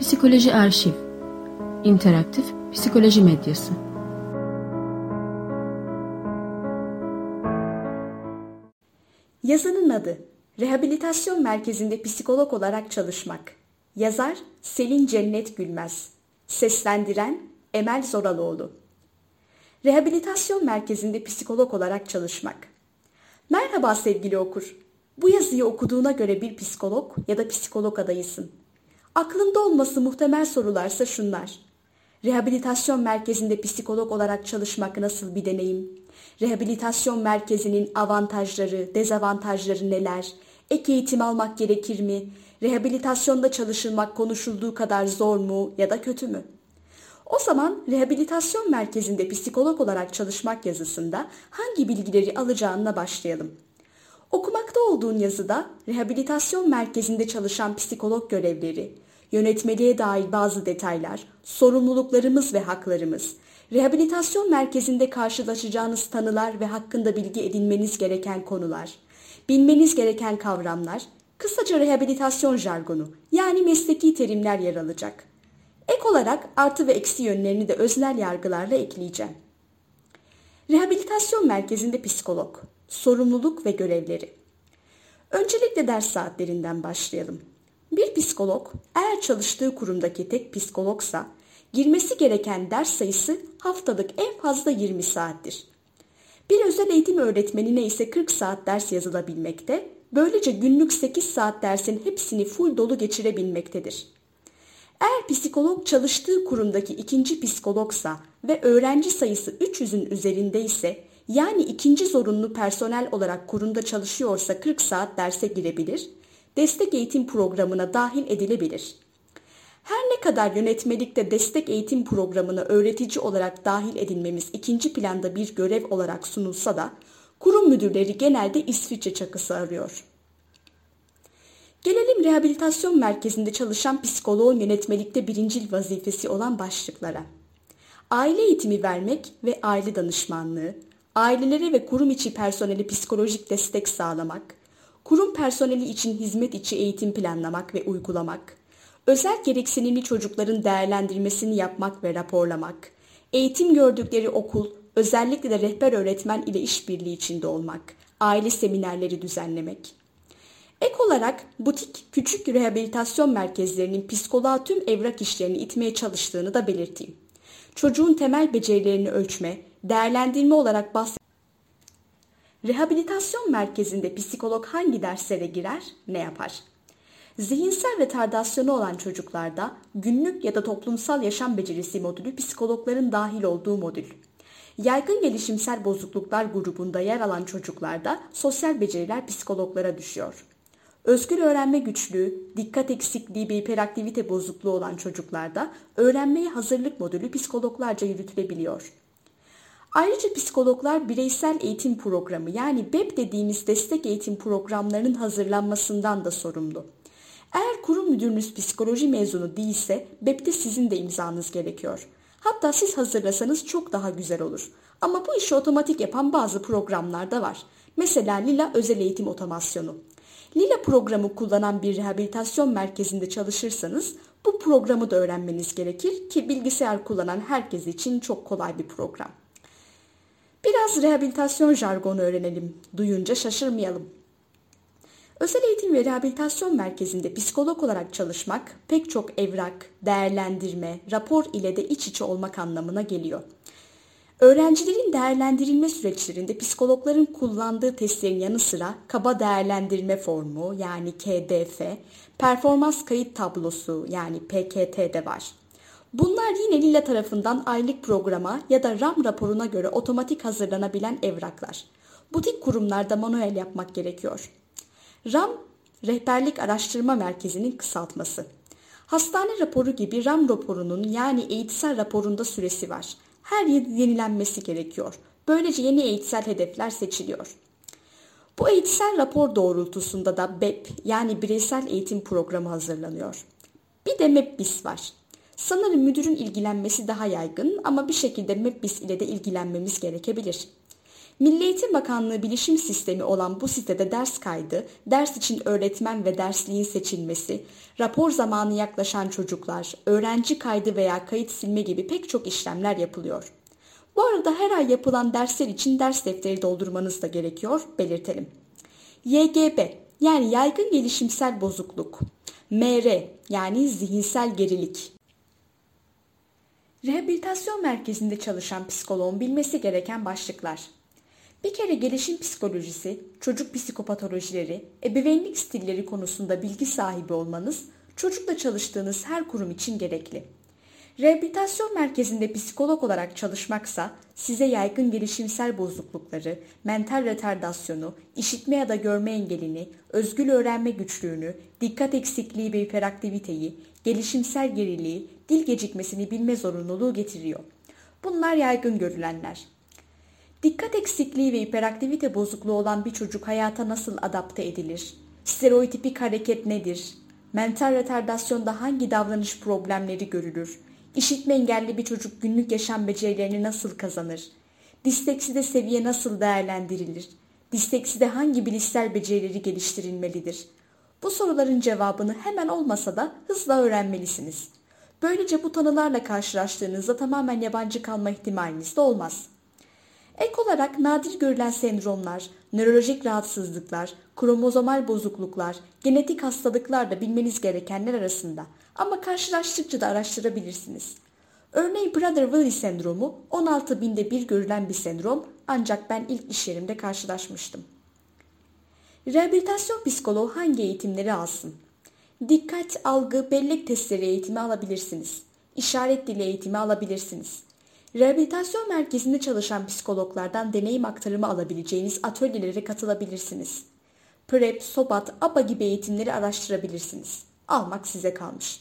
Psikoloji Arşiv İnteraktif Psikoloji Medyası Yazının adı Rehabilitasyon Merkezi'nde psikolog olarak çalışmak. Yazar Selin Cennet Gülmez. Seslendiren Emel Zoraloğlu. Rehabilitasyon Merkezi'nde psikolog olarak çalışmak. Merhaba sevgili okur. Bu yazıyı okuduğuna göre bir psikolog ya da psikolog adayısın. Aklında olması muhtemel sorularsa şunlar. Rehabilitasyon merkezinde psikolog olarak çalışmak nasıl bir deneyim? Rehabilitasyon merkezinin avantajları, dezavantajları neler? Ek eğitim almak gerekir mi? Rehabilitasyonda çalışılmak konuşulduğu kadar zor mu ya da kötü mü? O zaman rehabilitasyon merkezinde psikolog olarak çalışmak yazısında hangi bilgileri alacağına başlayalım. Okumakta olduğun yazıda rehabilitasyon merkezinde çalışan psikolog görevleri, yönetmeliğe dair bazı detaylar, sorumluluklarımız ve haklarımız, rehabilitasyon merkezinde karşılaşacağınız tanılar ve hakkında bilgi edinmeniz gereken konular, bilmeniz gereken kavramlar, kısaca rehabilitasyon jargonu yani mesleki terimler yer alacak. Ek olarak artı ve eksi yönlerini de öznel yargılarla ekleyeceğim. Rehabilitasyon merkezinde psikolog, sorumluluk ve görevleri. Öncelikle ders saatlerinden başlayalım. Bir psikolog eğer çalıştığı kurumdaki tek psikologsa girmesi gereken ders sayısı haftalık en fazla 20 saattir. Bir özel eğitim öğretmenine ise 40 saat ders yazılabilmekte, böylece günlük 8 saat dersin hepsini full dolu geçirebilmektedir. Eğer psikolog çalıştığı kurumdaki ikinci psikologsa ve öğrenci sayısı 300'ün üzerinde ise yani ikinci zorunlu personel olarak kurumda çalışıyorsa 40 saat derse girebilir, destek eğitim programına dahil edilebilir. Her ne kadar yönetmelikte destek eğitim programına öğretici olarak dahil edilmemiz ikinci planda bir görev olarak sunulsa da kurum müdürleri genelde İsviçre çakısı arıyor. Gelelim rehabilitasyon merkezinde çalışan psikoloğun yönetmelikte birincil vazifesi olan başlıklara. Aile eğitimi vermek ve aile danışmanlığı, ailelere ve kurum içi personeli psikolojik destek sağlamak, kurum personeli için hizmet içi eğitim planlamak ve uygulamak, özel gereksinimli çocukların değerlendirmesini yapmak ve raporlamak, eğitim gördükleri okul, özellikle de rehber öğretmen ile işbirliği içinde olmak, aile seminerleri düzenlemek. Ek olarak butik küçük rehabilitasyon merkezlerinin psikoloğa tüm evrak işlerini itmeye çalıştığını da belirteyim. Çocuğun temel becerilerini ölçme, değerlendirme olarak bahs Rehabilitasyon merkezinde psikolog hangi derslere girer, ne yapar? Zihinsel retardasyonu olan çocuklarda günlük ya da toplumsal yaşam becerisi modülü psikologların dahil olduğu modül. Yaygın gelişimsel bozukluklar grubunda yer alan çocuklarda sosyal beceriler psikologlara düşüyor. Özgür öğrenme güçlüğü, dikkat eksikliği ve hiperaktivite bozukluğu olan çocuklarda öğrenmeye hazırlık modülü psikologlarca yürütülebiliyor. Ayrıca psikologlar bireysel eğitim programı yani BEP dediğimiz destek eğitim programlarının hazırlanmasından da sorumlu. Eğer kurum müdürünüz psikoloji mezunu değilse BEP'te sizin de imzanız gerekiyor. Hatta siz hazırlasanız çok daha güzel olur. Ama bu işi otomatik yapan bazı programlar da var. Mesela Lila Özel Eğitim Otomasyonu. Lila programı kullanan bir rehabilitasyon merkezinde çalışırsanız bu programı da öğrenmeniz gerekir ki bilgisayar kullanan herkes için çok kolay bir program. Biraz rehabilitasyon jargonu öğrenelim. Duyunca şaşırmayalım. Özel eğitim ve rehabilitasyon merkezinde psikolog olarak çalışmak pek çok evrak, değerlendirme, rapor ile de iç içe olmak anlamına geliyor. Öğrencilerin değerlendirilme süreçlerinde psikologların kullandığı testlerin yanı sıra kaba değerlendirme formu yani KDF, performans kayıt tablosu yani PKT de var. Bunlar yine Lila tarafından aylık programa ya da RAM raporuna göre otomatik hazırlanabilen evraklar. Butik kurumlarda manuel yapmak gerekiyor. RAM, Rehberlik Araştırma Merkezi'nin kısaltması. Hastane raporu gibi RAM raporunun yani eğitsel raporunda süresi var. Her yıl yenilenmesi gerekiyor. Böylece yeni eğitsel hedefler seçiliyor. Bu eğitsel rapor doğrultusunda da BEP yani Bireysel Eğitim Programı hazırlanıyor. Bir de MEPBIS var. Sanırım müdürün ilgilenmesi daha yaygın ama bir şekilde MEPBIS ile de ilgilenmemiz gerekebilir. Milli Eğitim Bakanlığı bilişim sistemi olan bu sitede ders kaydı, ders için öğretmen ve dersliğin seçilmesi, rapor zamanı yaklaşan çocuklar, öğrenci kaydı veya kayıt silme gibi pek çok işlemler yapılıyor. Bu arada her ay yapılan dersler için ders defteri doldurmanız da gerekiyor, belirtelim. YGB yani yaygın gelişimsel bozukluk. MR yani zihinsel gerilik. Rehabilitasyon merkezinde çalışan psikoloğun bilmesi gereken başlıklar. Bir kere gelişim psikolojisi, çocuk psikopatolojileri, ebeveynlik stilleri konusunda bilgi sahibi olmanız, çocukla çalıştığınız her kurum için gerekli. Rehabilitasyon merkezinde psikolog olarak çalışmaksa size yaygın gelişimsel bozuklukları, mental retardasyonu, işitme ya da görme engelini, özgül öğrenme güçlüğünü, dikkat eksikliği ve hiperaktiviteyi, gelişimsel geriliği, dil gecikmesini bilme zorunluluğu getiriyor. Bunlar yaygın görülenler. Dikkat eksikliği ve hiperaktivite bozukluğu olan bir çocuk hayata nasıl adapte edilir? Stereotipik hareket nedir? Mental retardasyonda hangi davranış problemleri görülür? İşitme engelli bir çocuk günlük yaşam becerilerini nasıl kazanır? Dislekside seviye nasıl değerlendirilir? Dislekside hangi bilişsel becerileri geliştirilmelidir? Bu soruların cevabını hemen olmasa da hızla öğrenmelisiniz. Böylece bu tanılarla karşılaştığınızda tamamen yabancı kalma ihtimaliniz de olmaz. Ek olarak nadir görülen sendromlar, nörolojik rahatsızlıklar, kromozomal bozukluklar, genetik hastalıklar da bilmeniz gerekenler arasında ama karşılaştıkça da araştırabilirsiniz. Örneğin Prader-Willi sendromu 16 binde bir görülen bir sendrom ancak ben ilk iş yerimde karşılaşmıştım. Rehabilitasyon psikoloğu hangi eğitimleri alsın? Dikkat, algı, bellek testleri eğitimi alabilirsiniz. İşaret dili eğitimi alabilirsiniz. Rehabilitasyon merkezinde çalışan psikologlardan deneyim aktarımı alabileceğiniz atölyelere katılabilirsiniz. PrEP, SOBAT, ABA gibi eğitimleri araştırabilirsiniz. Almak size kalmış.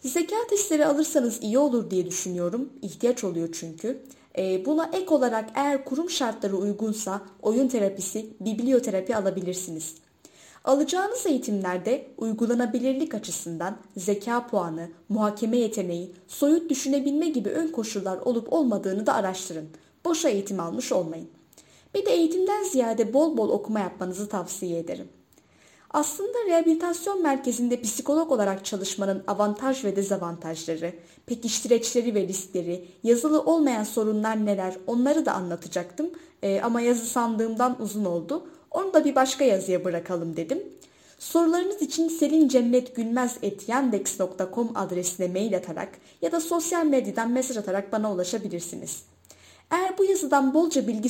Zeka testleri alırsanız iyi olur diye düşünüyorum. İhtiyaç oluyor çünkü. Ee, buna ek olarak eğer kurum şartları uygunsa oyun terapisi, biblioterapi alabilirsiniz. Alacağınız eğitimlerde uygulanabilirlik açısından zeka puanı, muhakeme yeteneği, soyut düşünebilme gibi ön koşullar olup olmadığını da araştırın. Boşa eğitim almış olmayın. Bir de eğitimden ziyade bol bol okuma yapmanızı tavsiye ederim. Aslında rehabilitasyon merkezinde psikolog olarak çalışmanın avantaj ve dezavantajları, pekiştireçleri ve riskleri, yazılı olmayan sorunlar neler onları da anlatacaktım. Ee, ama yazı sandığımdan uzun oldu. Onu da bir başka yazıya bırakalım dedim. Sorularınız için selincennetgülmez.yandex.com adresine mail atarak ya da sosyal medyadan mesaj atarak bana ulaşabilirsiniz. Eğer bu yazıdan bolca bilgi